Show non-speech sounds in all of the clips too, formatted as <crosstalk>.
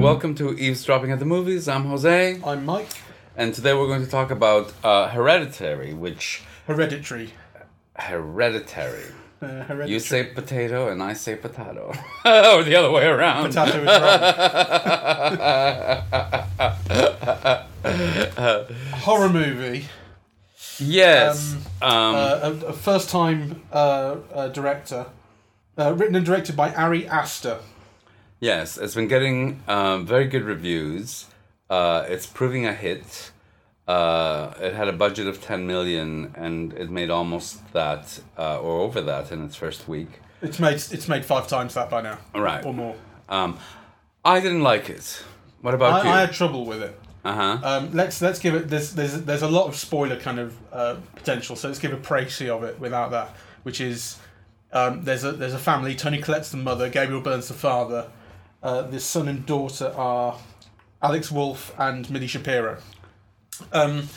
Welcome to Eavesdropping at the Movies. I'm Jose, I'm Mike. and today we're going to talk about uh, Hereditary, which Hereditary. Hereditary. Uh, hereditary. You say potato and I say potato, <laughs> or the other way around. Potato is wrong. <laughs> Horror movie. Yes. Um, Uh, a, a first time uh, uh, director. Uh, written and directed by Ari Aster. yes, it's been getting um, very good reviews. Uh, it's proving a hit. Uh, it had a budget of 10 million and it made almost that uh, or over that in its first week. It's made it's made five times that by now. Right. Or more. Um, I didn't like it. What about I, you? I had trouble with it. Uh huh. Um, let's let's give it there's there's there's a lot of spoiler kind of uh, potential, so let's give a précis of it without that, which is um, there's a there's a family. Toni Collette's the mother, Gabriel Byrne's the father. Uh, the son and daughter are Alex Wolff and Millie Shapiro. Um,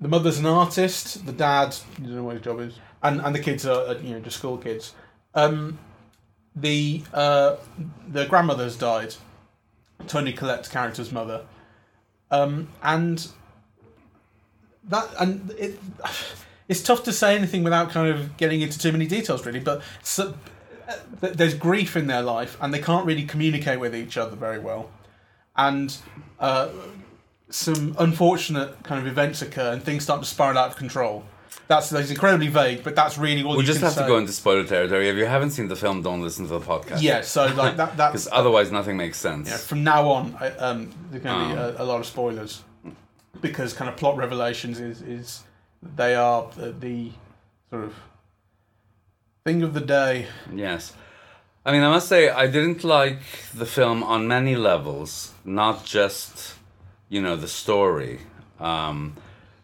the mother's an artist. The dad, you don't know what his job is, and and the kids are you know just school kids. Um, the uh, the grandmother's died. Toni Collette's character's mother, um, and that and it it's tough to say anything without kind of getting into too many details, really. But so, uh, there's grief in their life, and they can't really communicate with each other very well, and uh, some unfortunate kind of events occur, and things start to spiral out of control. That's, that's incredibly vague, but that's really all We you just have say. to go into spoiler territory. If you haven't seen the film, don't listen to the podcast. Yeah, so like that. <laughs> That's Because otherwise, nothing makes sense. Yeah, from now on, I, um, there's going to be Oh. a, a lot of spoilers because kind of plot revelations is is they are the, the sort of thing of the day. Yes. I mean, I must say, I didn't like the film on many levels, not just, you know, the story. Um,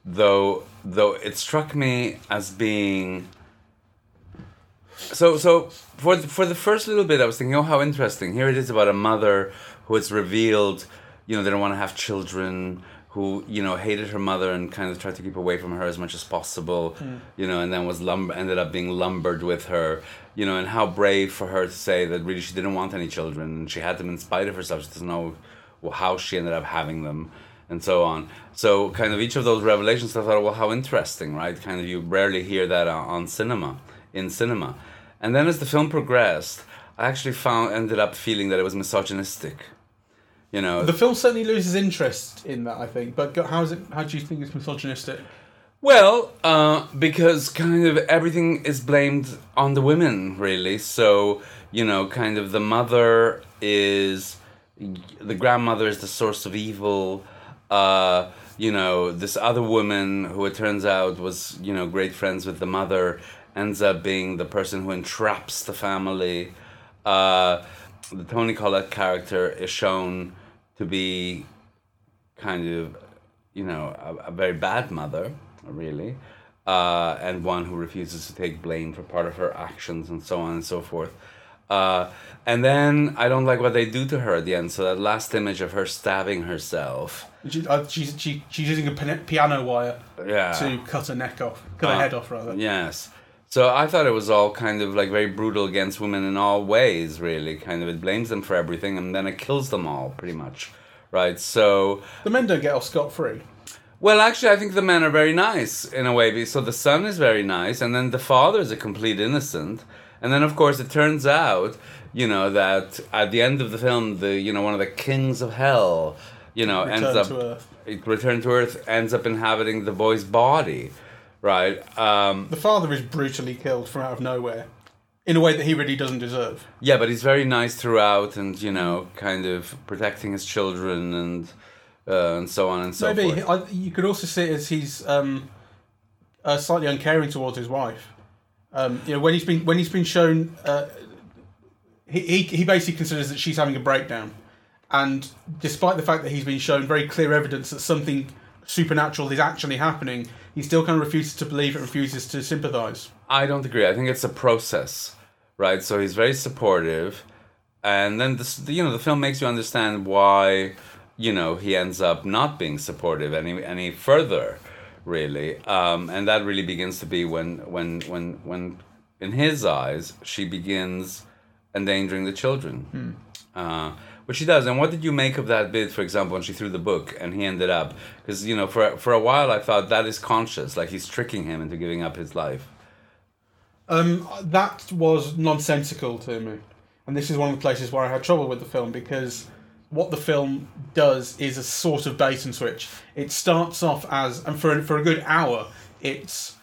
though, though it struck me as being. So, so for the, for the first little bit, I was thinking, oh, how interesting. Here it is about a mother who it's revealed, you know, they don't want to have children, who you know hated her mother and kind of tried to keep away from her as much as possible, hmm. you know, and then was lumber ended up being lumbered with her, you know, and how brave for her to say that really she didn't want any children and she had them in spite of herself. She doesn't know how she ended up having them and so on. So kind of each of those revelations, I thought, well, how interesting, right? Kind of you rarely hear that on, on cinema, in cinema, and then as the film progressed, I actually found ended up feeling that it was misogynistic. You know, The film certainly loses interest in that, I think. But how is it? How do you think it's misogynistic? Well, uh, because kind of everything is blamed on the women, really. So, you know, kind of the mother is, the grandmother is the source of evil. Uh, you know, this other woman who it turns out was, you know, great friends with the mother ends up being the person who entraps the family. Uh, the Toni Collette character is shown to be kind of, you know, a, a very bad mother, really, uh, and one who refuses to take blame for part of her actions and so on and so forth. Uh, and then I don't like what they do to her at the end. So that last image of her stabbing herself, She, uh, she's she, she's using a pin- piano wire yeah, to cut her neck off, cut her Uh, head off rather. Yes. So I thought it was all kind of like very brutal against women in all ways, really. Kind of it blames them for everything and then it kills them all, pretty much. Right? So, The men don't get off scot free. well, actually, I think the men are very nice in a way. So the son is very nice, and then the father is a complete innocent. And then, of course, it turns out, you know, that at the end of the film, the you know one of the kings of hell, you know, ends Return up to Earth. it- return to Earth ends up inhabiting the boy's body, right? Um, The father is brutally killed from out of nowhere, in a way that he really doesn't deserve. Yeah, but he's very nice throughout, and you know, kind of protecting his children and uh, and so on and so Maybe forth. I, you could also see it as he's um, uh, slightly uncaring towards his wife. Um, you know, when he's been when he's been shown, uh, he, he he basically considers that she's having a breakdown, and despite the fact that he's been shown very clear evidence that something supernatural is actually happening, he still kind of refuses to believe it, refuses to sympathise. I don't agree. I think it's a process, right? So he's very supportive, and then this, you know, the film makes you understand why, you know, he ends up not being supportive any any further, really, um, and that really begins to be when when when when in his eyes she begins endangering the children. Uh, which she does. And what did you make of that bit, for example, when she threw the book and he ended up? Because you know, for for a while I thought that is conscious, like he's tricking him into giving up his life. Um, that was nonsensical to me, and this is one of the places where I had trouble with the film because what the film does is a sort of bait and switch. It starts off as, and for for a good hour, it's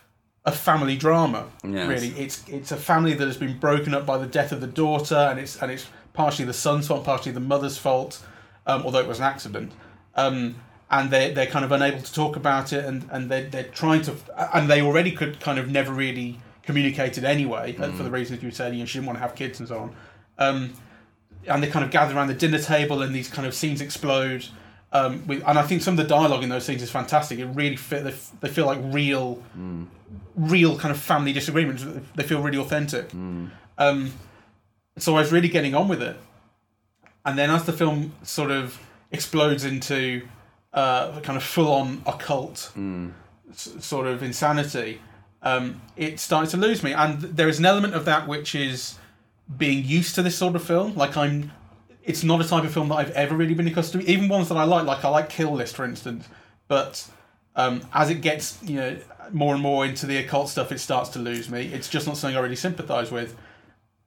a family drama. Yes. Really, it's it's a family that has been broken up by the death of the daughter, and it's and it's partially the son's fault, partially the mother's fault, um, although it was an accident. Um, and they they're kind of unable to talk about it, and and they they're trying to, and they already could kind of never really communicated anyway uh, for the reasons you said. You know, she didn't want to have kids and so on. Um, and they kind of gather around the dinner table, and these kind of scenes explode. Um, with, and I think some of the dialogue in those scenes is fantastic. It really fit. They, f- they feel like real, real kind of family disagreements. They feel really authentic. Um, so I was really getting on with it. And then as the film sort of explodes into uh, kind of full on occult s- sort of insanity, um, it started to lose me. And there is an element of that which is being used to this sort of film. Like I'm, it's not a type of film that I've ever really been accustomed to. Even ones that I like, like I like Kill List, for instance. But um, as it gets, you know, more and more into the occult stuff, it starts to lose me. It's just not something I really sympathise with.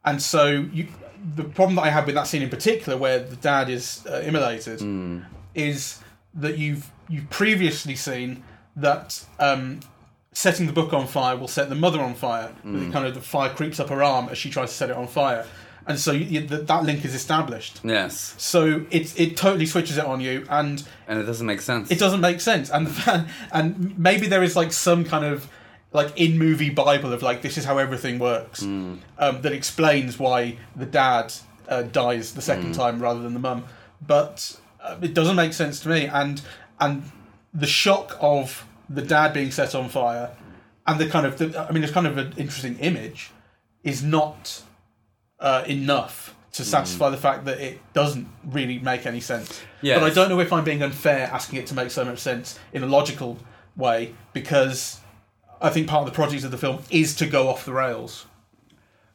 And so you, the problem that I had with that scene in particular, where the dad is uh, immolated, is that you've you've previously seen that um, setting the book on fire will set the mother on fire. The kind of the fire creeps up her arm as she tries to set it on fire, and so you, you, that that link is established. Yes, So it it totally switches it on you, and and it doesn't make sense. it doesn't make sense. And the and maybe there is like some kind of like in movie bible of like this is how everything works um, that explains why the dad uh, dies the second time rather than the mum. But uh, it doesn't make sense to me. And and the shock of the dad being set on fire and the kind of the, I mean it's kind of an interesting image is not uh, enough to satisfy the fact that it doesn't really make any sense. Yes. But I don't know if I'm being unfair asking it to make so much sense in a logical way because I think part of the project of the film is to go off the rails.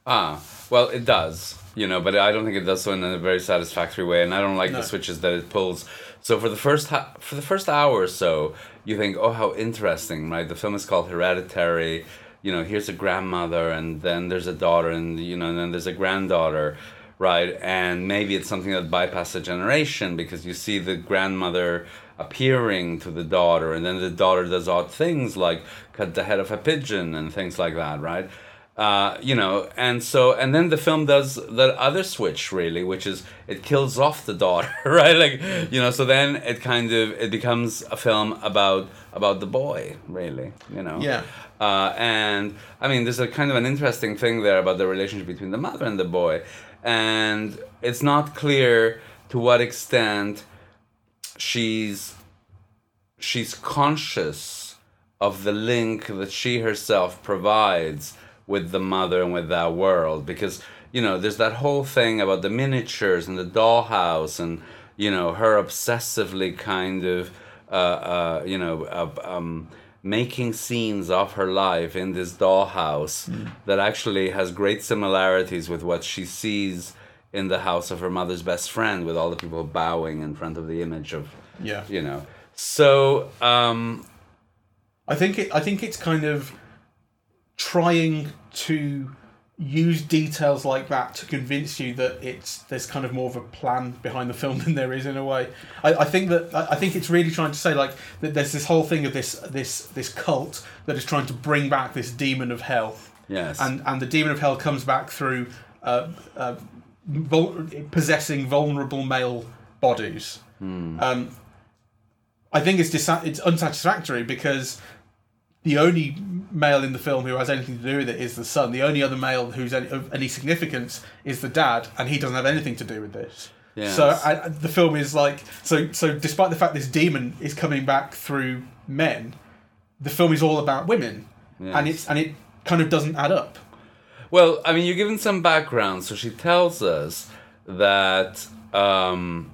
Ah, well, it does, you know, but I don't think it does so in a very satisfactory way, and I don't like No. the switches that it pulls. So for the first ha- for the first hour or so, you think, oh, how interesting, right? The film is called Hereditary. You know, here's a grandmother, and then there's a daughter, and you know, and then there's a granddaughter, right? And maybe it's something that bypasses a generation because you see the grandmother appearing to the daughter, and then the daughter does odd things like cut the head of a pigeon and things like that, right? Uh, you know, and so and then the film does the other switch really, which is it kills off the daughter, <laughs> right? Like you know, so then it kind of it becomes a film about about the boy, really, you know. Yeah. Uh, and I mean, there's a kind of an interesting thing there about the relationship between the mother and the boy, and it's not clear to what extent she's she's conscious of the link that she herself provides with the mother and with that world because you know there's that whole thing about the miniatures and the dollhouse and you know her obsessively kind of uh, uh, you know uh, um, making scenes of her life in this dollhouse that actually has great similarities with what she sees in the house of her mother's best friend with all the people bowing in front of the image of Yeah. you know so um I think it. I think it's kind of trying to use details like that to convince you that it's there's kind of more of a plan behind the film <laughs> than there is in a way. I, I think that I think it's really trying to say like that there's this whole thing of this this this cult that is trying to bring back this demon of hell, yes and and the demon of hell comes back through uh, uh, vul- possessing vulnerable male bodies. Um, I think it's disa- it's unsatisfactory because the only male in the film who has anything to do with it is the son. The only other male who's any, of any significance is the dad, and he doesn't have anything to do with this. Yes. So I, the film is like so. So despite the fact this demon is coming back through men, the film is all about women, and it's and it kind of doesn't add up. Well, I mean, you're given some background. So she tells us that um,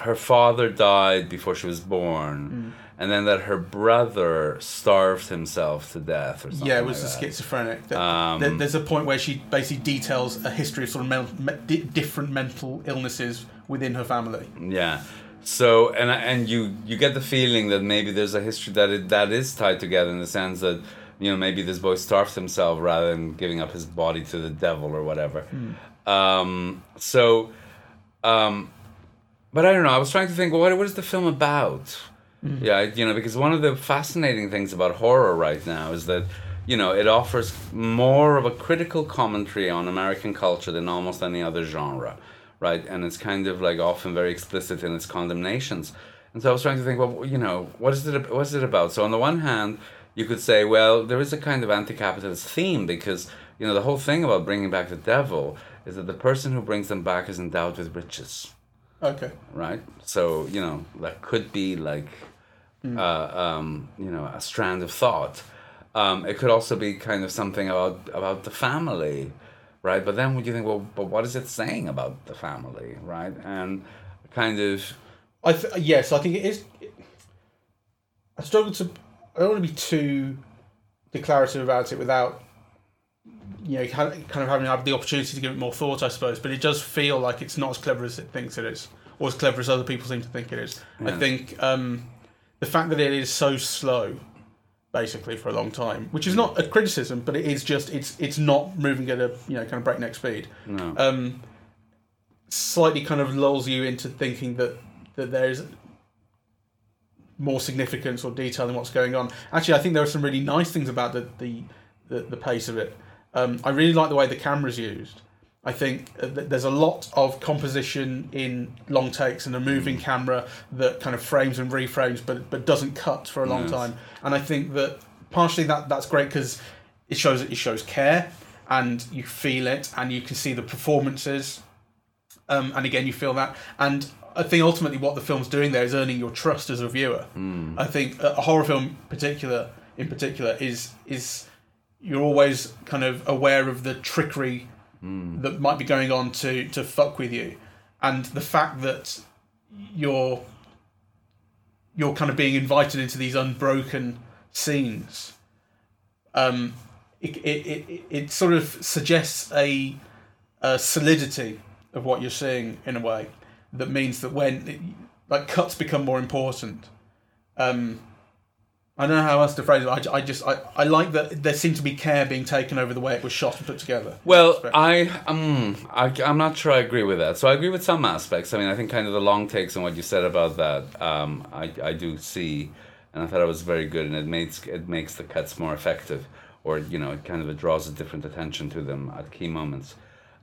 her father died before she was born, and then that her brother starved himself to death or something. Yeah, it was like a that. schizophrenic. Um, there- there's a point where she basically details a history of sort of men, me, di- different mental illnesses within her family. Yeah. So and and you you get the feeling that maybe there's a history that it, that is tied together in the sense that you know maybe this boy starved himself rather than giving up his body to the devil or whatever. Um, so, um, but I don't know. I was trying to think. Well, what what is the film about? Mm-hmm. Yeah, you know, because one of the fascinating things about horror right now is that you know it offers more of a critical commentary on American culture than almost any other genre, right? And it's kind of like often very explicit in its condemnations. And so I was trying to think, well, you know, what is it? What is it about? So on the one hand, you could say, well, there is a kind of anti-capitalist theme because you know the whole thing about bringing back the devil is that the person who brings them back is endowed with riches Okay. right? So you know that could be like, uh, um, you know, a strand of thought. Um, it could also be kind of something about about the family, right? But then would you think, well, but what is it saying about the family, right? And kind of, I th- yes, I think it is. I struggle to. I don't want to be too declarative about it without, you know, kind of having had the opportunity to give it more thought, I suppose. But it does feel like it's not as clever as it thinks it is, or as clever as other people seem to think it is. I think um, the fact that it is so slow, basically for a long time, which is not a criticism, but it is just it's it's not moving at a you know kind of breakneck speed no, um, slightly kind of lulls you into thinking that that there's more significance or detail in what's going on. Actually, I think there are some really nice things about the the, the, the pace of it. Um, I really like the way the camera's used. I think uh, there's a lot of composition in long takes and a moving camera that kind of frames and reframes, but but doesn't cut for a long Yes. time. And I think that partially that that's great because it shows it shows care and you feel it and you can see the performances um, and again you feel that and i think ultimately what the film's doing there is earning your trust as a viewer i think a horror film particular in particular is is you're always kind of aware of the trickery that might be going on to to fuck with you. And the fact that you're you're kind of being invited into these unbroken scenes um, it, it, it, it sort of suggests a, a solidity of what you're seeing in a way that means that when it, like cuts become more important. Um, I don't know how else to phrase it. I, I just I, I like that there seemed to be care being taken over the way it was shot and put together. Well, I um, I, I'm not sure I agree with that. So I agree with some aspects. I mean, I think kind of the long takes and what you said about that, um, I, I do see, and I thought it was very good, and it makes it makes the cuts more effective, or you know, it kind of it draws a different attention to them at key moments.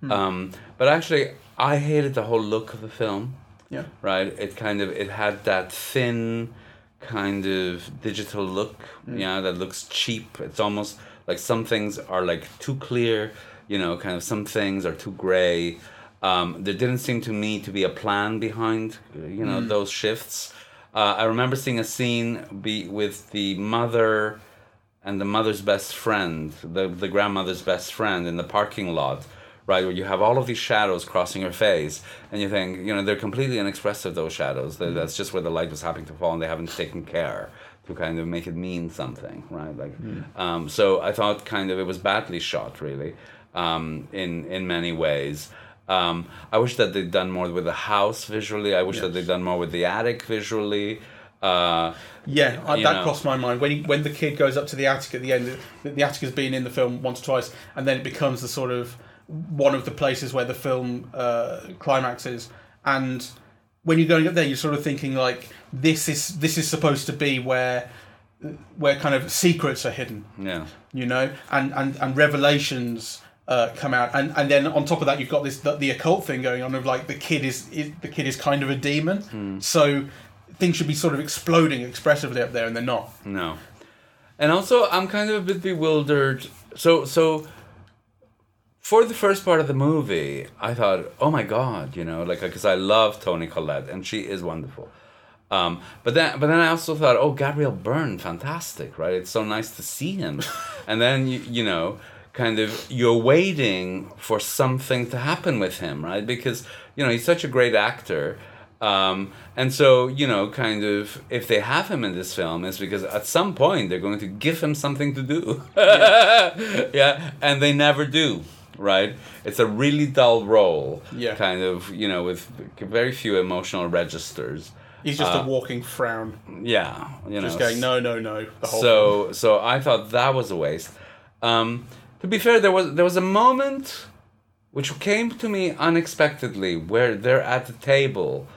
Um, but actually, I hated the whole look of the film. yeah, Right, it kind of it had that thin kind of digital look, yeah, that looks cheap. It's almost like some things are like too clear, you know, kind of some things are too gray. Um, there didn't seem to me to be a plan behind, you know, those shifts. Uh, I remember seeing a scene be with the mother and the mother's best friend, the the grandmother's best friend in the parking lot, right, where you have all of these shadows crossing her face, and you think, you know, they're completely unexpressive. Those shadows. That- That's just where the light was happening to fall, and they haven't taken care to kind of make it mean something, right? Like, um, so I thought kind of it was badly shot, really, um, in in many ways. Um, I wish that they'd done more with the house visually. I wish that they'd done more with the attic visually. Uh, yeah, I, that know. crossed my mind when he, when the kid goes up to the attic at the end. The, the attic has been in the film once or twice, and then it becomes the sort of one of the places where the film uh, climaxes. And when you're going up there, you're sort of thinking like this is this is supposed to be where where kind of secrets are hidden. yeah. you know, and and and revelations uh, come out, and and then on top of that, you've got this the, the occult thing going on of like the kid is, is the kid is kind of a demon, so things should be sort of exploding expressively up there, and they're not. No. And also, I'm kind of a bit bewildered. So, so for the first part of the movie, I thought, oh my god, you know, like because I love Toni Collette and she is wonderful. Um, but then, but then I also thought, oh, Gabriel Byrne, fantastic, right? It's so nice to see him. <laughs> and then you, you know, kind of you're waiting for something to happen with him, right? Because you know he's such a great actor. Um, and so, you know, kind of, if they have him in this film, it's because at some point they're going to give him something to do. <laughs> yeah. And they never do, right? It's a really dull role. Yeah. Kind of, you know, with very few emotional registers. He's just Uh, a walking frown, Yeah. You know. just going no, no, no. The whole so so I thought that was a waste. Um, to be fair, there was there was a moment which came to me unexpectedly where they're at the table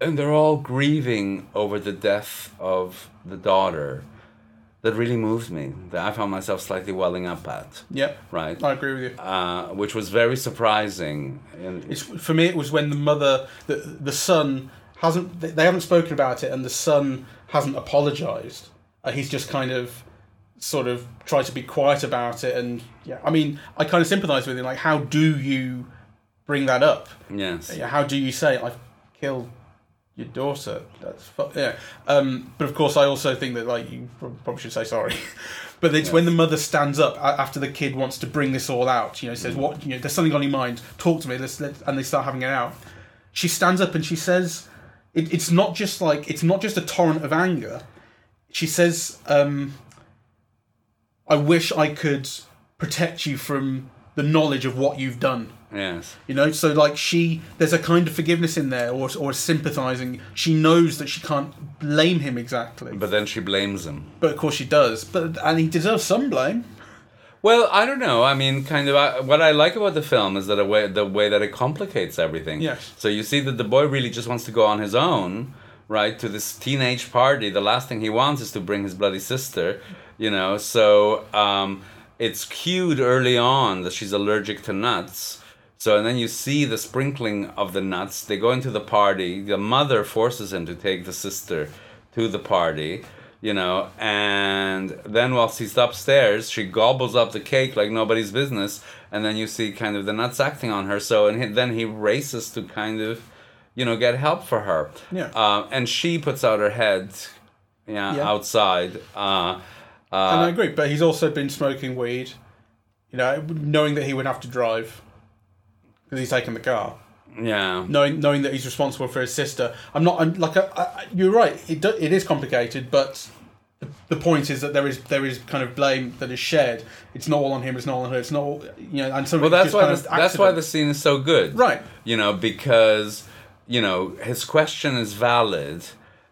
and they're all grieving over the death of the daughter. That really moved me. That I found myself slightly welling up at. Yep, Right. I agree with you. Uh, which was very surprising. And It's for me. It was when the mother, the the son hasn't. They haven't spoken about it, and the son hasn't apologized. Uh, he's just kind of, sort of tried to be quiet about it, and yeah. I mean, I kind of sympathise with him. Like, how do you bring that up? yes. Yeah, How do you say I've killed your daughter? That's fu-. yeah. Um, but of course, I also think that like you probably should say sorry. <laughs> but it's when the mother stands up after the kid wants to bring this all out. You know, says what you know. There's something on your mind. Talk to me. Let's, let and they start having it out. She stands up and she says, it, "It's not just like it's not just a torrent of anger." She says, um, "I wish I could protect you from the knowledge of what you've done." Yes. You know, so like she, there's a kind of forgiveness in there, or or sympathizing. She knows that she can't blame him exactly, but, then she blames him. But of course she does. But and he deserves some blame. Well, I don't know. I mean, kind of. I, what I like about the film is that a way, the way that it complicates everything. Yes. So you see that the boy really just wants to go on his own, right, to this teenage party. The last thing he wants is to bring his bloody sister. You know. So um, it's cued early on that she's allergic to nuts. So and then you see the sprinkling of the nuts. They go into the party. The mother forces him to take the sister to the party you know, and then whilst he's upstairs, she gobbles up the cake like nobody's business, and then you see kind of the nuts acting on her. So, and he, then he races to kind of, you know, get help for her. Yeah. Uh, and she puts out her head, yeah, Yeah. outside. Uh, And I uh, agree, but he's also been smoking weed. You know, knowing that he would have to drive because he's taken the car. yeah. Knowing knowing that he's responsible for his sister. I'm not. I'm like. I, I, you're right. It do, it is complicated, but. The, the point is that there is there is kind of blame that is shared. It's not all on him. It's not all on her. It's not all, you know. And so Well, that's why that's why the scene is so good, Right. You know, because you know his question is valid,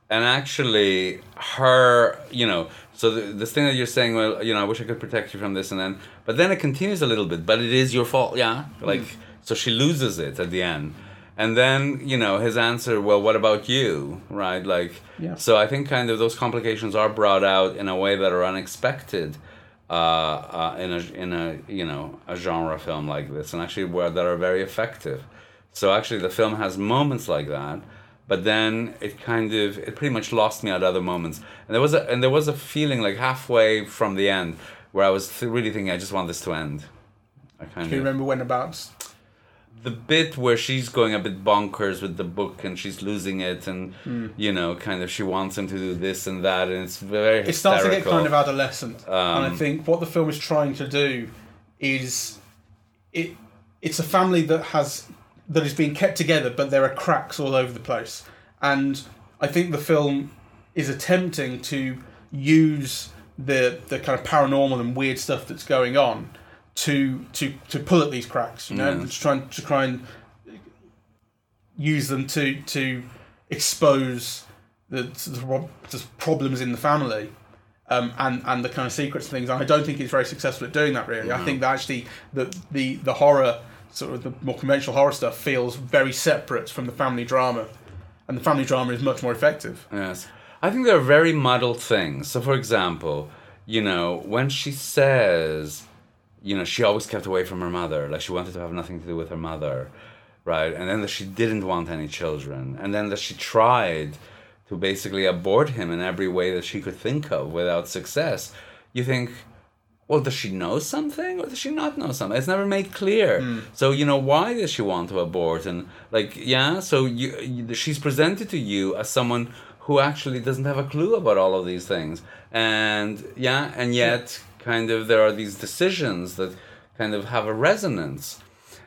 and actually her, you know, so the, this thing that you're saying, well, you know, I wish I could protect you from this, and then, but then it continues a little bit, but it is your fault, yeah, mm. like so she loses it at the end. And then, you know, his answer, well, what about you? Right? Like, Yeah. so I think kind of those complications are brought out in a way that are unexpected uh, uh, in a in a you know a genre film like this, and actually where that are very effective. So actually, the film has moments like that, but then it kind of it pretty much lost me at other moments, and there was a and there was a feeling like halfway from the end where I was th- really thinking I just want this to end. I kind of. Do you remember when about? The bit where she's going a bit bonkers with the book and she's losing it and Hmm. you know kind of she wants him to do this and that and it's very It starts to get kind of adolescent, and I Um, think what the film is trying to do is it. It's a family that has that is being kept together, but there are cracks all over the place, and I think the film is attempting to use the the kind of paranormal and weird stuff that's going on to to to pull at these cracks, you know, Yeah. and to try and to try and use them to to expose the, the the problems in the family um, and and the kind of secrets and things. And I don't think it's very successful at doing that. Really, I think that actually the the the horror sort of the more conventional horror stuff feels very separate from the family drama, and the family drama is much more effective. Yes. I think there are very muddled things. So, for example, you know, when she says, you know, she always kept away from her mother, like she wanted to have nothing to do with her mother, right? And then that she didn't want any children. And then that she tried to basically abort him in every way that she could think of without success. You think, well, does she know something or does she not know something? It's never made clear. Hmm. So you know why does she want to abort? And like, yeah, so you, you she's presented to you as someone who actually doesn't have a clue about all of these things, and yeah, and hmm. yet kind of there are these decisions that kind of have a resonance,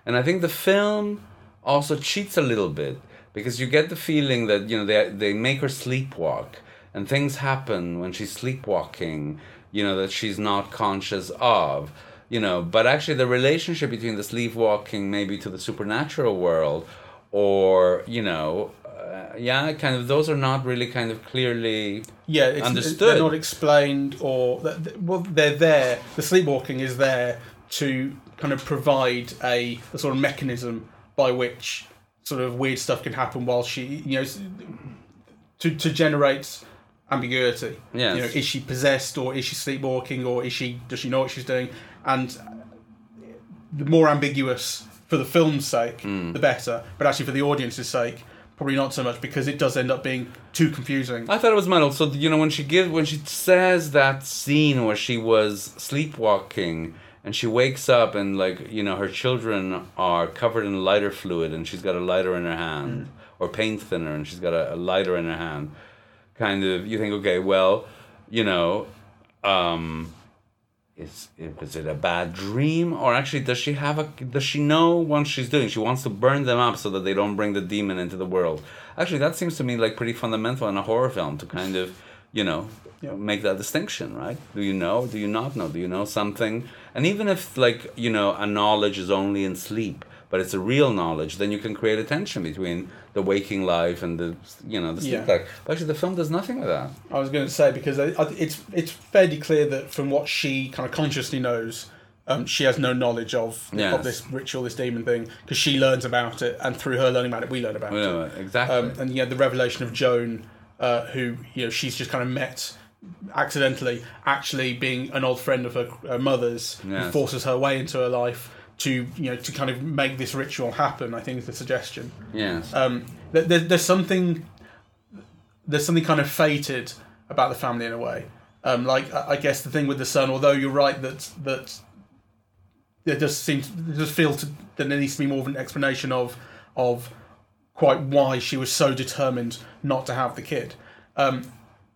and I think the film also cheats a little bit because you get the feeling that you know they they make her sleepwalk and things happen when she's sleepwalking you know that she's not conscious of you know. But actually the relationship between the sleepwalking maybe to the supernatural world or you know uh, yeah kind of those are not really kind of clearly yeah, it's, Understood. They're not explained, or well, they're there. The sleepwalking is there to kind of provide a, a sort of mechanism by which sort of weird stuff can happen while she, you know, to to generate ambiguity. Yeah, You know, is she possessed or is she sleepwalking or is she does she know what she's doing? And the more ambiguous for the film's sake, Hmm. the better. But actually, for the audience's sake, probably not so much because it does end up being too confusing. I thought it was metal. So you know when she gives when she says that scene where she was sleepwalking and she wakes up and like you know her children are covered in lighter fluid and she's got a lighter in her hand or paint thinner and she's got a, a lighter in her hand. Kind of you think okay well you know um is it was it a bad dream? Or actually does she have a does she know what she's doing? She wants to burn them up so that they don't bring the demon into the world. Actually that seems to me like pretty fundamental in a horror film to kind of you know Yeah. make that distinction right? Do you know? Do you not know? Do you know something? And even if like you know a knowledge is only in sleep but it's a real knowledge then you can create a tension between the waking life and the you know the sleep Yeah. life but actually the film does nothing with that I was going to say because it's it's fairly clear that from what she kind of consciously knows, um, she has no knowledge of, Yes. of this ritual, this demon thing, because she learns about it, and through her learning about it, we learn about know, it. exactly Um, and yeah, the revelation of Joan, uh, who you know she's just kind of met accidentally, actually being an old friend of her, her mother's, who Yes. forces her way into her life to you know to kind of make this ritual happen. I think is the suggestion yes um, there, there, there's something there's something kind of fated about the family in a way. Um, like I I guess the thing with the son, although you're right that that there does seem to, there does feel to, that there needs to be more of an explanation of of quite why she was so determined not to have the kid. Um,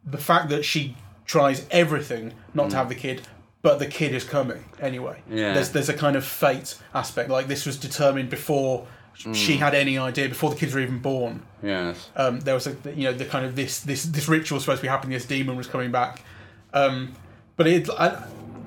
the fact that she tries everything not to have the kid, but the kid is coming anyway. Yeah. There's there's a kind of fate aspect. Like this was determined before she had any idea, before the kids were even born. yes Um, there was a you know the kind of this this this ritual was supposed to be happening. This demon was coming back, um, but it I,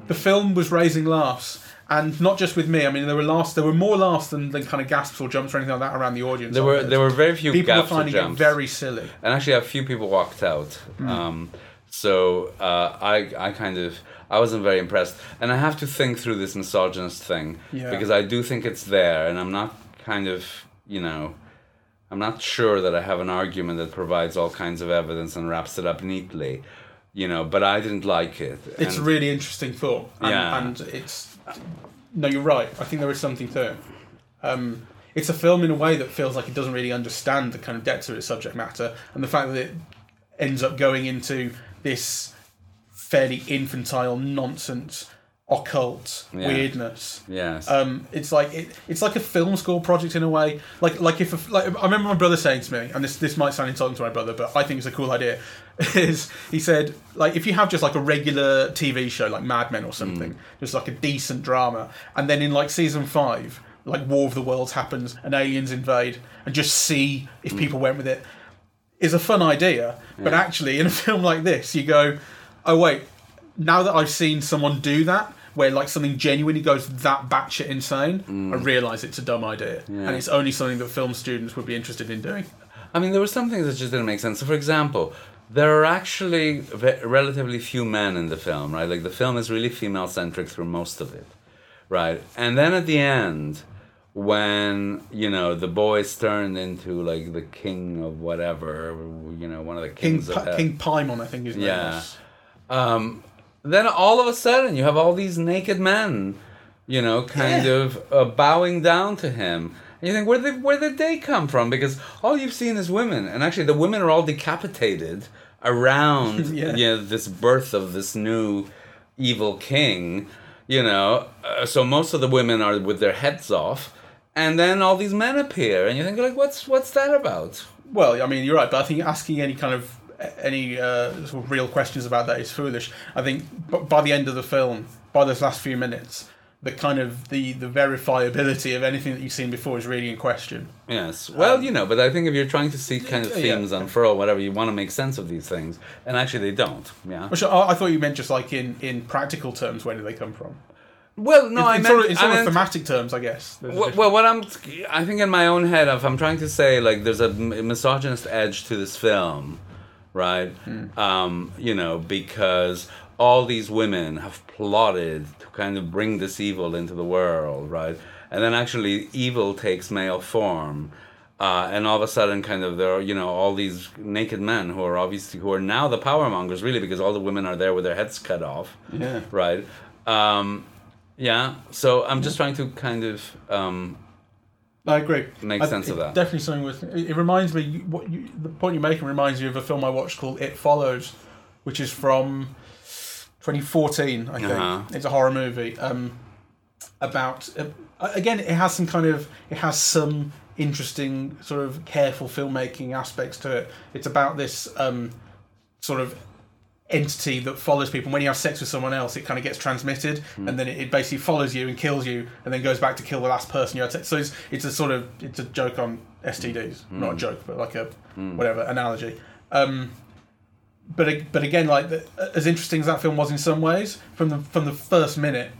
the film was raising laughs. And not just with me. I mean, there were laughs. There were more laughs than, than kind of gasps or jumps or anything like that around the audience. there were there were very few people were finding it very silly. and actually a few people walked out um, so uh, I, I kind of i wasn't very impressed and i have to think through this misogynist thing Yeah. because i do think it's there and i'm not kind of you know i'm not sure that i have an argument that provides all kinds of evidence and wraps it up neatly you know but i didn't like it It's a And- really interesting thought. And, Yeah. and it's no, you're right. I think there is something to it. Um, it's a film in a way that feels like it doesn't really understand the kind of depth of its subject matter, and the fact that it ends up going into this fairly infantile nonsense, occult Yeah. weirdness. yes Um, it's like it, it's like a film school project in a way. Like like if a, like I remember my brother saying to me, and this this might sound insulting to my brother, but I think it's a cool idea. <laughs> Is he said like if you have just like a regular TV show like Mad Men or something, just like a decent drama, and then in like season five, like War of the Worlds happens and aliens invade, and just see if people went with it, is a fun idea. But actually, in a <laughs> film like this, you go, oh wait, now that I've seen someone do that, where like something genuinely goes that batshit insane, I mm. realise it's a dumb idea, Yeah. and it's only something that film students would be interested in doing. I mean, there were some things that just didn't make sense. So, for example, there are actually ve- relatively few men in the film, right? Like, the film is really female centric through most of it, right? And then at the end, when, you know, the boys is turned into, like, the king of whatever, you know, one of the King kings of pa- King Paimon, I think his name Yeah. was. Um, then all of a sudden, you have all these naked men, you know, kind Yeah. of uh, bowing down to him. And you think, where did where did they come from? Because all you've seen is women, and actually, the women are all decapitated around, <laughs> Yeah. you know, this birth of this new evil king. You know, uh, so most of the women are with their heads off, and then all these men appear, and you think, like, what's what's that about? Well, I mean, you're right, but I think asking any kind of any uh, sort of real questions about that is foolish. I think by the end of the film, by those last few minutes, the kind of the the verifiability of anything that you've seen before is really in question. Yes. Well, you know, but I think if you're trying to see kind of Um, Yeah. themes unfurl, whatever, you want to make sense of these things, and actually they don't. Yeah. Which I, I thought you meant just like in in practical terms. Where do they come from? Well, no, in, I meant. sort of, in I sort of thematic terms, I guess. Well, well, what I'm, I think in my own head, if I'm trying to say like there's a misogynist edge to this film, right? Um, you know, because all these women have plotted to kind of bring this evil into the world, right? And then actually, evil takes male form. Uh, and all of a sudden, kind of, there are you know all these naked men who are obviously who are now the power mongers, really, because all the women are there with their heads cut off yeah. right? Um, yeah. So I'm just trying to kind of um, I agree. Make I- sense of that. Definitely something with. It, it reminds me what you, the point you're making reminds me of a film I watched called It Follows, which is from 2014. I think Uh-huh. it's a horror movie um, about. Uh, again, it has some kind of. It has some interesting sort of careful filmmaking aspects to it. It's about this um, sort of entity that follows people. When you have sex with someone else, it kind of gets transmitted, Hmm. and then it, it basically follows you and kills you, and then goes back to kill the last person you had sex. So it's it's a sort of it's a joke on STDs, Hmm. not a joke, but like a whatever analogy. Um, but but again, like the, as interesting as that film was in some ways, from the from the first minute,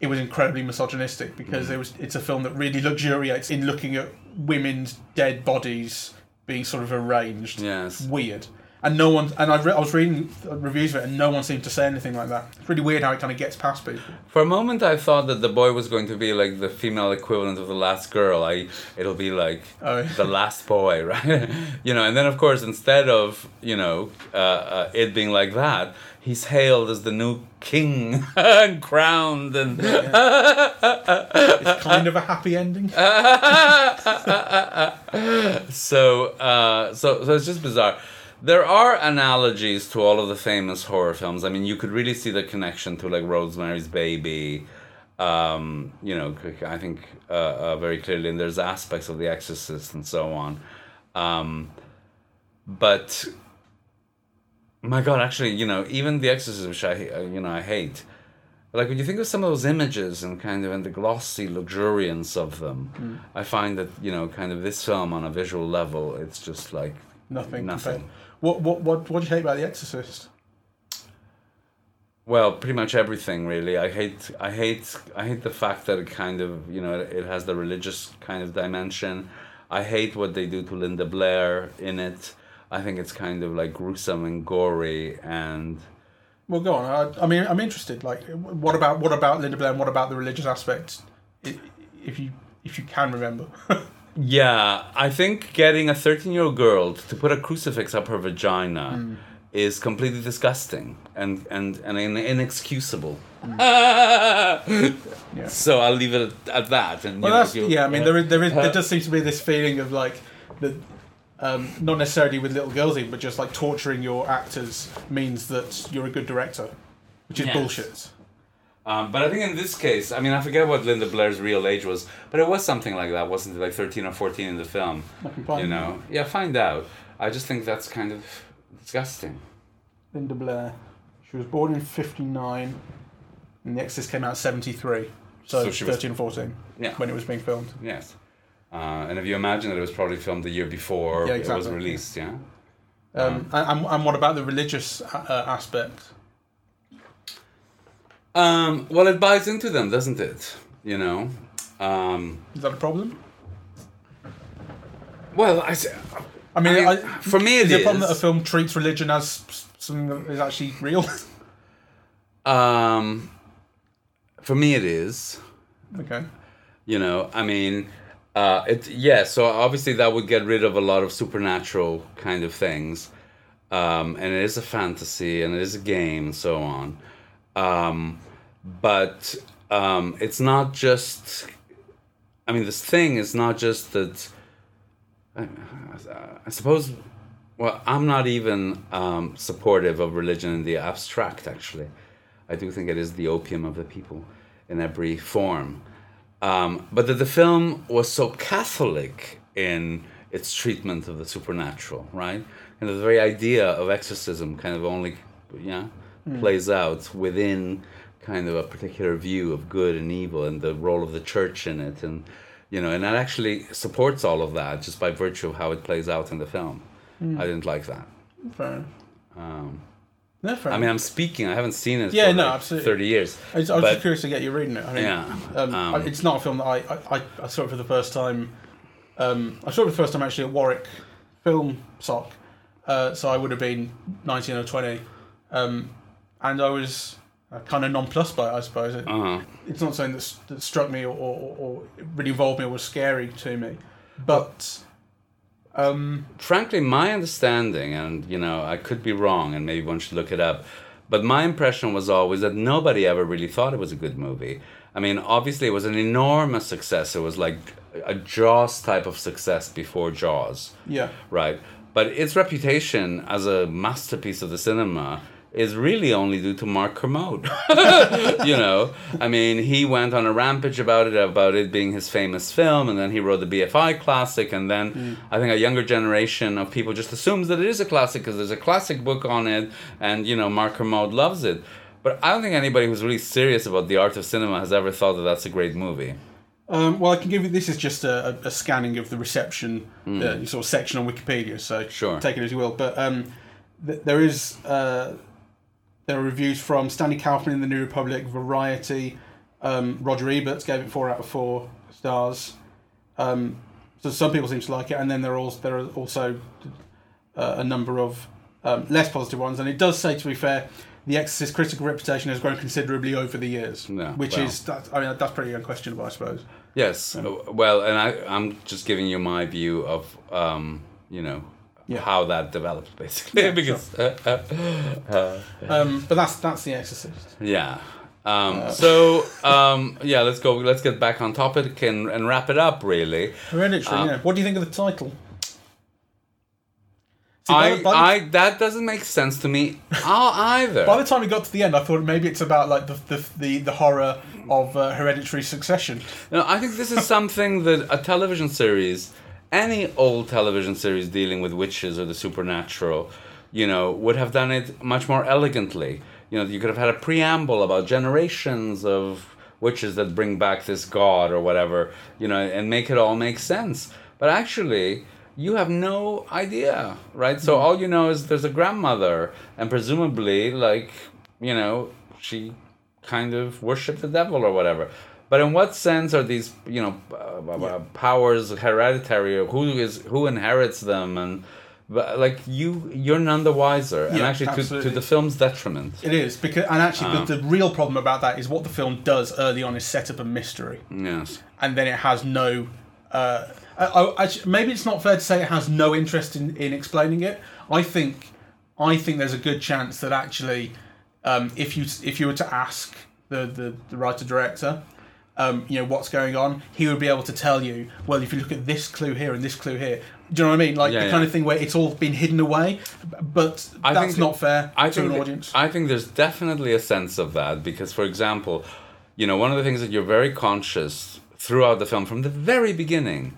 it was incredibly misogynistic because Hmm. it was it's a film that really luxuriates in looking at women's dead bodies being sort of arranged yes. weird. And no one, and I, re- I was reading reviews of it, and no one seemed to say anything like that. It's really weird how it kind of gets past people. For a moment, I thought that the boy was going to be like the female equivalent of the last girl. I it'll be like Oh. the last boy, <laughs> right? you know, and then of course, instead of you know uh, uh, it being like that, he's hailed as the new king <laughs> and crowned and. <laughs> It's kind of a happy ending. so uh, so so it's just bizarre. There are analogies to all of the famous horror films. I mean, you could really see the connection to like Rosemary's Baby. Um, you know, I think uh, uh, very clearly, and there's aspects of The Exorcist and so on. Um, but my God, actually, you know, even The Exorcist, which I uh, you know I hate. Like when you think of some of those images and kind of and the glossy luxuriance of them, I find that you know, kind of this film on a visual level, it's just like Nothing. Nothing. compared- What what what what do you hate about The Exorcist? Well, pretty much everything really. I hate I hate I hate the fact that it kind of, you know, it has the religious kind of dimension. I hate what they do to Linda Blair in it. I think it's kind of like gruesome and gory and Well, go on. I, I mean, I'm interested. Like, what about what about Linda Blair? and What about the religious aspect? If you if you can remember. <laughs> yeah, I think getting a 13-year-old girl to put a crucifix up her vagina is completely disgusting and and and in- inexcusable. <laughs> Yeah. So I'll leave it at, at that. And you Well, know, yeah. I mean, there is there is Uh, there does seem to be this feeling of like that. Um, not necessarily with little girls in, but just like torturing your actors means that you're a good director, which is Yes. bullshit. Um, but I think in this case, I mean, I forget what Linda Blair's real age was, but it was something like that, wasn't it? Like 13 or 14 in the film. I can find You know? Yeah, find out. I just think that's kind of disgusting. Linda Blair. She was born in '59, and The Exorcist came out in '73. So, So she was- 13 and 14 Yeah. when it was being filmed. Yes. Uh, and if you imagine that it was probably filmed the year before Yeah, it was released, yeah? Um, and, and, and what about the religious uh, aspect? Um, well, it buys into them, doesn't it? You know? Um, Is that a problem? well, I, I mean, I I, for me it is it a problem that a film treats religion as something that is actually real? um, for me it is. okay. You know, I mean, uh, it yeah. So obviously that would get rid of a lot of supernatural kind of things, um, and it is a fantasy and it is a game and so on. Um, but um, it's not just. I mean, this thing is not just that. I, I suppose. Well, I'm not even um, supportive of religion in the abstract. Actually, I do think it is the opium of the people in every form. Um, but that the film was so Catholic in its treatment of the supernatural, right? And the very idea of exorcism kind of only, yeah, plays out within kind of a particular view of good and evil and the role of the church in it and you know and that actually supports all of that just by virtue of how it plays out in the film Hmm. i didn't like that Fair um, No, fair i mean i'm speaking i haven't seen it Yeah, for no, like absolutely. 30 years I was, I was but- just curious to get you reading it. I mean, Yeah, um, um, it's not a film that I, I, I, saw it for the first time. Um, I saw it for the first time actually at Warwick Film Soc. Uh, so I would have been 19 or 20. Um, and I was uh, kind of nonplussed by it, I suppose. It, uh-huh. it's not something that, that struck me or, or, or really involved me or was scary to me. But um, frankly, my understanding, and you know, I could be wrong, and maybe one should look it up, but my impression was always that nobody ever really thought it was a good movie. I mean, obviously, it was an enormous success. It was like a Jaws type of success before Jaws, yeah. right? But its reputation as a masterpiece of the cinema is really only due to Mark Kermode. <laughs> you know, I mean, he went on a rampage about it, about it being his famous film, and then he wrote the BFI classic, and then I think a younger generation of people just assumes that it is a classic because there's a classic book on it, and you know, Mark Kermode loves it. But I don't think anybody who's really serious about the art of cinema has ever thought that that's a great movie. Um, well, I can give you this is just a, a, scanning of the reception uh, sort of section on Wikipedia, so Sure. take it as you will. But um, th- there is uh, there are reviews from Stanley Kauffmann in the New Republic, Variety, um, Roger Ebert gave it four out of four stars. Um, so some people seem to like it, and then there are also there are also uh, a number of um, less positive ones. And it does say, to be fair, the Exorcist critical reputation has grown considerably over the years, Yeah, which well. is that, I mean that's pretty unquestionable, I suppose. Yes. Well, and I, I'm just giving you my view of, um, you know, Yeah. how that developed, basically. Yeah, <laughs> because, uh, uh, uh, Um, but that's that's the Exorcist. yeah. Um, so, um, yeah, let's go. Let's get back on topic and, and wrap it up, really. Hereditary. Um, yeah. What do you think of the title? See, I, the, I, that doesn't make sense to me uh, either. by the time we got to the end, I thought maybe it's about like the the, the, the horror of uh, hereditary succession. No, I think this is something that a television series, any old television series dealing with witches or the supernatural, you know, would have done it much more elegantly. You know, you could have had a preamble about generations of witches that bring back this god or whatever, you know, and make it all make sense. But actually, you have no idea, right? So mm-hmm. all you know is there's a grandmother, and presumably, like, you know, she kind of worshiped the devil or whatever. But in what sense are these, you know, uh, uh, powers hereditary? Or who is who inherits them? And but like you, you're none the wiser. and Yeah, actually, to, to the film's detriment. It is because, and actually, the, the real problem about that is what the film does early on is set up a mystery, Yes. and then it has no. Uh, I, I, maybe it's not fair to say it has no interest in, in explaining it. I think, I think there's a good chance that actually, um, if you if you were to ask the the, the writer director, um, you know what's going on, he would be able to tell you. Well, if you look at this clue here and this clue here, do you know what I mean? Like Yeah, the yeah. kind of thing where it's all been hidden away, but I that's not fair I to an audience. I think there's definitely a sense of that because, for example, you know, one of the things that you're very conscious throughout the film from the very beginning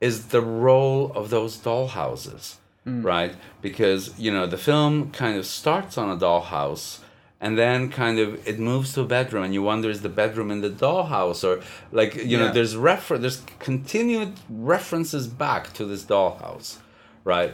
is the role of those dollhouses, right? Because you know the film kind of starts on a dollhouse. And then, kind of, it moves to a bedroom, and you wonder is the bedroom in the dollhouse, or like you know, there's refer, there's continued references back to this dollhouse, right?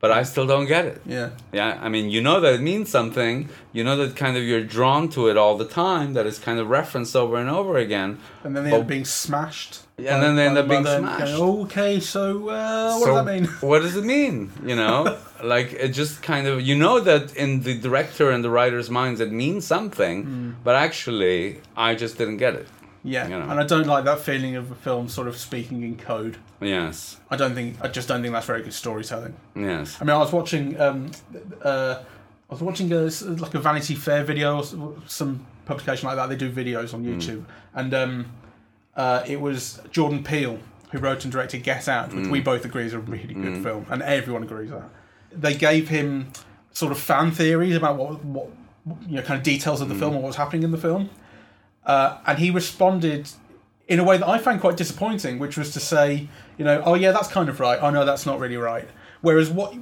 But I still don't get it. yeah. Yeah, I mean, you know that it means something. You know that kind of you're drawn to it all the time. That it's kind of referenced over and over again. And then they But- end up being smashed. Yeah, and then they end up being smashed. okay, so uh, what So does that mean? <laughs> what does it mean? You know, <laughs> like it just kind of you know that in the director and the writer's minds it means something, Hmm. but actually I just didn't get it. Yeah, you know. and I don't like that feeling of a film sort of speaking in code. Yes, I don't think. I just don't think that's very good storytelling. yes. I mean, I was watching. Um, uh, I was watching a, like a Vanity Fair video, or some publication like that. They do videos on YouTube, and um, uh, it was Jordan Peele who wrote and directed Get Out, which we both agree is a really good film, and everyone agrees that. They gave him sort of fan theories about what what you know kind of details of the film and what was happening in the film, uh, and he responded in a way that I found quite disappointing, which was to say, you know, oh yeah, that's kind of right. Oh no, that's not really right. Whereas what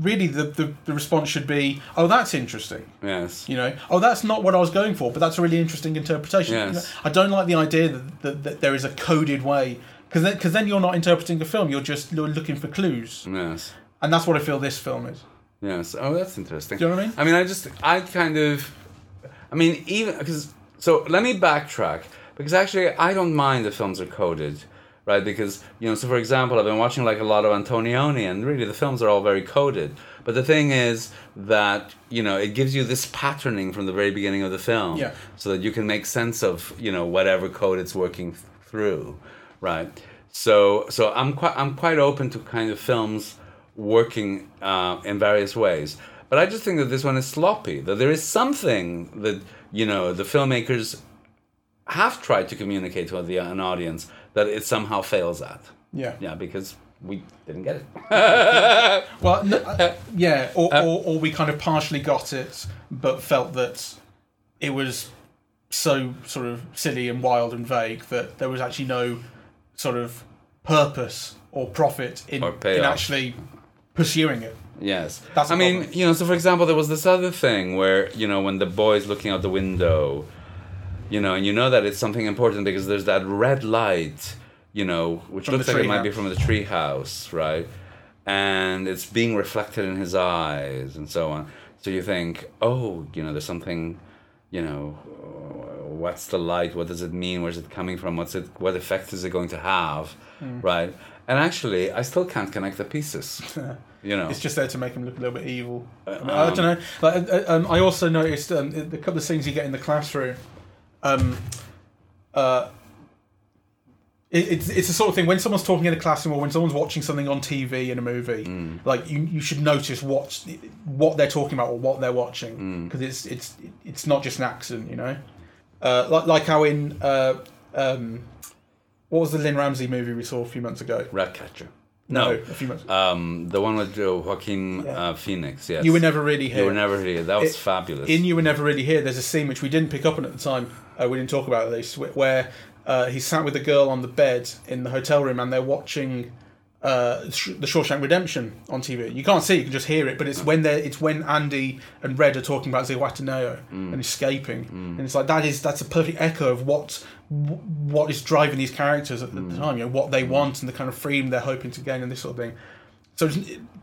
really the, the the response should be, "Oh, that's interesting." Yes. You know, oh, that's not what I was going for, but that's a really interesting interpretation. Yes. You know, I don't like the idea that, that, that there is a coded way, because then, cause then you're not interpreting a film, you're just you're looking for clues. Yes. And that's what I feel this film is. Yes. Oh, that's interesting. Do you know what I mean? I mean, I just, I kind of, I mean, even because. So let me backtrack because actually, I don't mind if films are coded, right? Because you know, so for example, I've been watching like a lot of Antonioni, and really the films are all very coded. But the thing is that you know it gives you this patterning from the very beginning of the film, Yeah. so that you can make sense of you know whatever code it's working through, right? So so I'm quite I'm quite open to kind of films working uh, in various ways. But I just think that this one is sloppy. That there is something that you know the filmmakers have tried to communicate to the, an audience that it somehow fails at. Yeah. Yeah, because we didn't get it. <laughs> Well, n- uh, yeah, or, Uh, or, or we kind of partially got it, but felt that it was so sort of silly and wild and vague that there was actually no sort of purpose or profit in, Or in actually pursuing it. Yes. That's I mean, you know, so for example, there was this other thing where, you know, when the boy's looking out the window, you know, and you know that it's something important because there's that red light, you know, which From looks like it tree might be from the tree house, right? And it's being reflected in his eyes and so on. So you think, oh, you know, there's something, you know, what's the light? What does it mean? Where's it coming from? What's it? What effect is it going to have? Hmm. Right? And actually, I still can't connect the pieces. <laughs> You know, It's just there to make him look a little bit evil. I, mean, I um, don't know. Like, uh, uh, um, I also noticed um, the couple of scenes you get in the classroom. Um, uh, it, it's it's the sort of thing when someone's talking in a classroom or when someone's watching something on TV in a movie, Mm. like you, you should notice what what they're talking about or what they're Mm. watching because it's it's it's not just an accident, you know. Uh, like like how in uh, um, what was the Lynne Ramsay movie we saw a few months ago? Ratcatcher. No, No. a few months. Um, the one with uh, Joaquin Yeah. uh, Phoenix. Yes. You were never really here. You were never here. That was It- fabulous. in You Were Never Really Here, there's a scene which we didn't pick up on at the time. Uh, we didn't talk about it at least, wh- where uh, he sat with a girl on the bed in the hotel room and they're watching uh, the Shawshank Redemption on TV. You can't see, it, you can just hear it, but it's when they're it's when Andy and Red are talking about Zihuatanejo and escaping, and it's like that is that's a perfect echo of what what is driving these characters at the time. You know what they want and the kind of freedom they're hoping to gain and this sort of thing. So it's,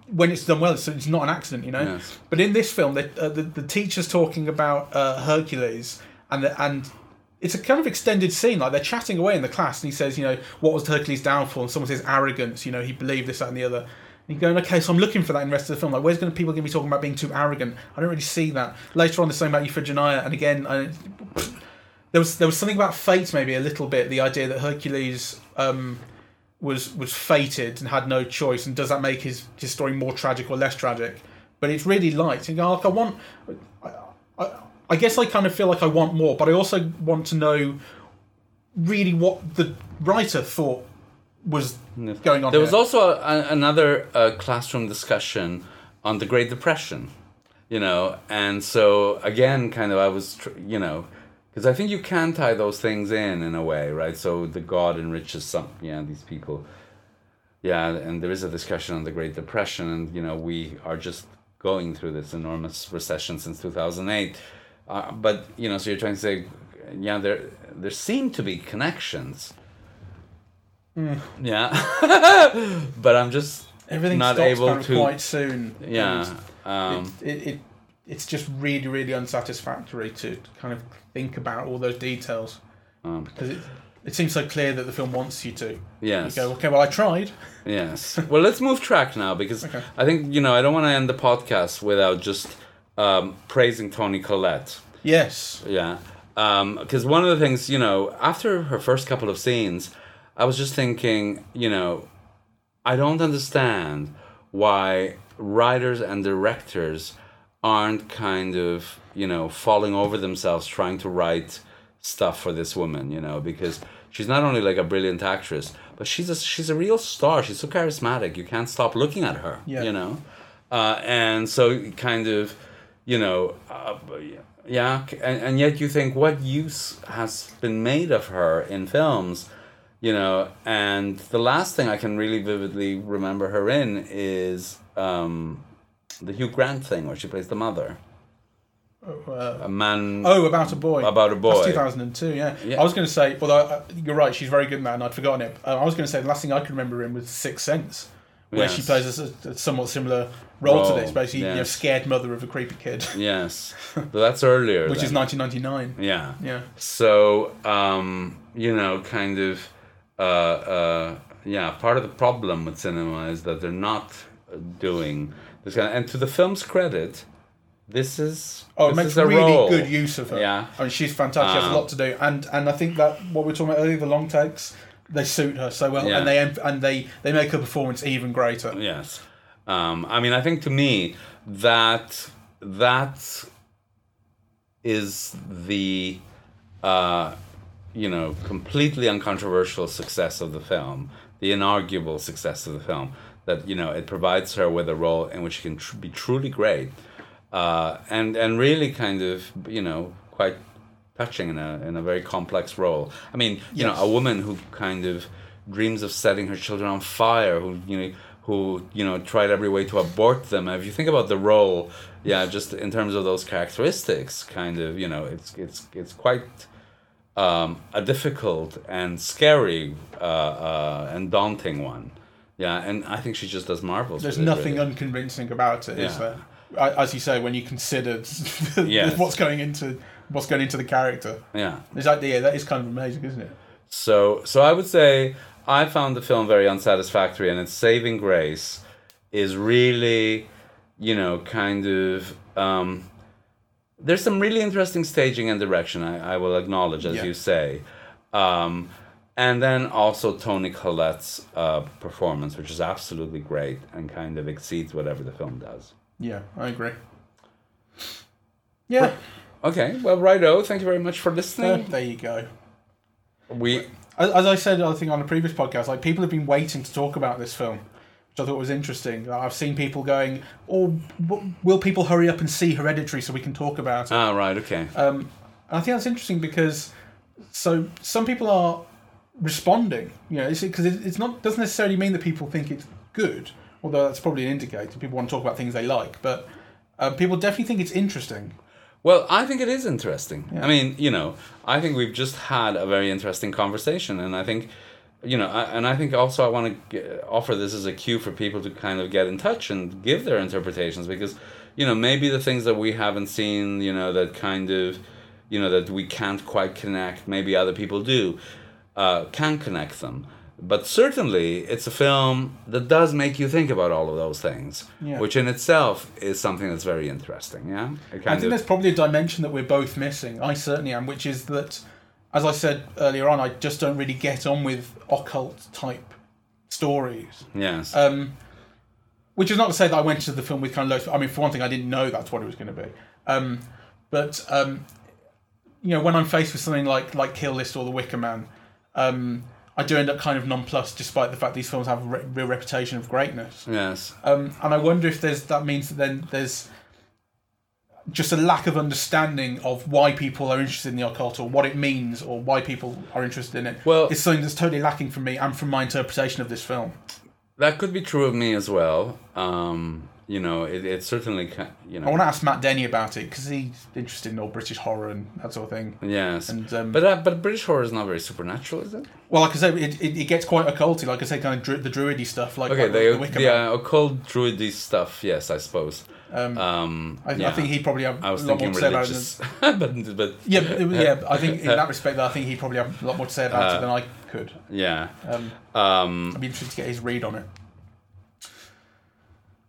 when it's done well, it's, it's not an accident, you know. Yes. But in this film, they, uh, the the teacher's talking about uh, Hercules, and the, and it's a kind of extended scene. Like they're chatting away in the class, and he says, you know, what was Hercules' downfall? And someone says arrogance. You know, he believed this, that, and the other. And you're going, okay, so I'm looking for that in the rest of the film. Like, where's going to people going to be talking about being too arrogant? I don't really see that. Later on, there's something about Iphigenia, and again, I, there was there was something about fate, maybe a little bit. The idea that Hercules. Um, was was fated and had no choice, and does that make his, his story more tragic or less tragic? But it's really light. And like I want, I, I, I guess I kind of feel like I want more, but I also want to know really what the writer thought was going on. there was here. also a, another uh, classroom discussion on the Great Depression, you know, and so again, kind of, I was, tr- you know, because I think you can tie those things in in a way, right? So the God enriches some, yeah, these people, yeah, and there is a discussion on the Great Depression, and you know, we are just going through this enormous recession since two thousand eight, uh, but you know, so you're trying to say, yeah, there there seem to be connections. Yeah, <laughs> but I'm just everything not stops able kind of to. quite soon. Yeah, um, it, it, it it's just really really unsatisfactory to kind of think about all those details um, because it it seems so clear that the film wants you to. yes, You go, okay, well I tried. yes. Well, let's move track now because <laughs> Okay. I think you know I don't want to end the podcast without just um, praising Toni Collette. Yes. Yeah. Because one of the things, you know, after her first couple of scenes, I was just thinking, you know, I don't understand why writers and directors aren't kind of, you know, falling over themselves trying to write stuff for this woman, you know, because she's not only like a brilliant actress, but she's a, she's a real star. She's so charismatic. You can't stop looking at her, Yeah. you know? Uh, and so kind of, you know, uh, yeah, and, and yet you think what use has been made of her in films, you know, and the last thing I can really vividly remember her in is um, the Hugh Grant thing where she plays the mother. Uh, A man. oh, about a boy. About a boy. That's 2002. Yeah. Yeah. I was going to say, although uh, you're right, she's very good in that, and I'd forgotten it. Uh, I was going to say the last thing I can remember in was Sixth Sense, where she plays a, a somewhat similar role, to Role, this, basically, you know, scared mother of a creepy kid, <laughs> Yes, <laughs> but that's earlier. which is 1999. Yeah. Yeah. So, um, you know, kind of, uh, uh, yeah, part of the problem with cinema is that they're not uh, doing this kind of, and to the film's credit, this is Oh, it makes is a really role. good use of her. Yeah. I mean, she's fantastic. She has a lot to do, and and I think that what we're talking about earlier, the long takes, they suit her so well, Yeah. and they and they they make her performance even greater. Yes. Um, I mean, I think to me that that is the uh, you know completely uncontroversial success of the film, the inarguable success of the film. That you know it provides her with a role in which she can tr- be truly great, uh, and and really kind of you know quite touching in a in a very complex role. I mean, you Yes. know, a woman who kind of dreams of setting her children on fire, who you know, who you know tried every way to abort them. If you think about the role, yeah, just in terms of those characteristics, kind of, you know, it's it's it's quite um, a difficult and scary uh, uh, and daunting one. Yeah, and I think she just does marvels. There's with it, nothing really. unconvincing about it, is Yeah. there? As you say, when you consider <laughs> Yes. what's going into what's going into the character, yeah. is that yeah, that is kind of amazing, isn't it? So, so I would say I found the film very unsatisfactory, and its saving grace is really, you know, kind of. Um, there's some really interesting staging and direction. I, I will acknowledge, as Yeah. you say, um, and then also Toni Collette's uh, performance, which is absolutely great and kind of exceeds whatever the film does. Yeah, I agree. Yeah, Okay, well, righto. Thank you very much for listening. <laughs> there you go. We As, as I said, I think on a previous podcast, like people have been waiting to talk about this film, which I thought was interesting. Like, I've seen people going, "Oh, w- will people hurry up and see Hereditary so we can talk about it?" ah right okay Um, and I think that's interesting because so some people are responding. You know, because it, it's not doesn't necessarily mean that people think it's good, although that's probably an indicator. People want to talk about things they like, but uh, people definitely think it's interesting. Well, I think it is interesting. I mean, you know, I think we've just had a very interesting conversation, and I think, you know, I, and I think also I want to offer this as a cue for people to kind of get in touch and give their interpretations because, you know, maybe the things that we haven't seen, you know, that kind of, you know, that we can't quite connect, maybe other people do, uh, can connect them. But certainly, it's a film that does make you think about all of those things, Yeah. which in itself is something that's very interesting. Yeah, I think of- there's probably a dimension that we're both missing. I certainly am, which is that, as I said earlier on, I just don't really get on with occult type stories. Yes. Um, which is not to say that I went to the film with kind of low. I mean, for one thing, I didn't know that's what it was going to be. Um, but um, you know, when I'm faced with something like like Kill List or The Wicker Man, um, I do end up kind of nonplussed, despite the fact these films have a re- real reputation of greatness. yes. Um, and I wonder if there's that means that then there's just a lack of understanding of why people are interested in the occult or what it means or why people are interested in it. Well- it's something that's totally lacking from me and from my interpretation of this film. That could be true of me as well. Um, you know, it, it certainly can, you know, I want to ask Matt Denny about it because he's interested in all British horror and that sort of thing. Yes. And um, but uh, but British horror is not very supernatural, is it? well, like I say, it, it, it gets quite occulty. Like I say, kind of dru- the druidy stuff, like, Okay, like the, the Wicker the Man. uh, occult druidy stuff, yes, I suppose. Um, Um, I, yeah. I think he probably have I a was lot more to say about it. Than, <laughs> but but yeah, but, yeah. I think in <laughs> that respect, I think he probably have a lot more to say about it than I could. yeah. Um, Um, I'd be interested to get his read on it.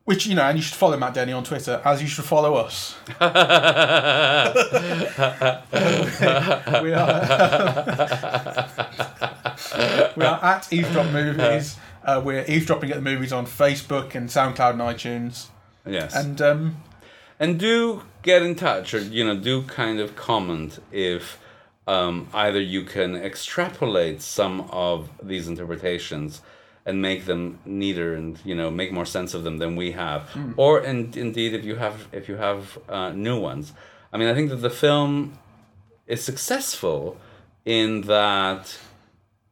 Which you know, and you should follow Matt Denny on Twitter, as you should follow us. <laughs> we are <laughs> we are at Eavesdrop Movies. Uh, we're eavesdropping at the movies on Facebook and SoundCloud and iTunes. yes. And um, And do get in touch, or you know, do kind of comment if um, either you can extrapolate some of these interpretations and make them neater, and you know, make more sense of them than we have, or in, indeed if you have if you have uh, new ones. I mean, I think that the film is successful in that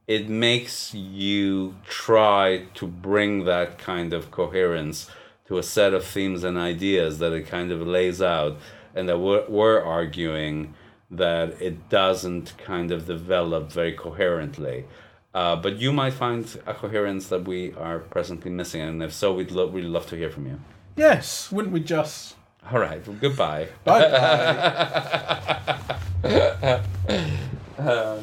it makes you try to bring that kind of coherence to to a set of themes and ideas that it kind of lays out, and that we're, we're arguing that it doesn't kind of develop very coherently. Uh, but you might find a coherence that we are presently missing, and if so, we'd lo- really love to hear from you. Yes, wouldn't we just? All right, well, goodbye. Bye. bye. Uh,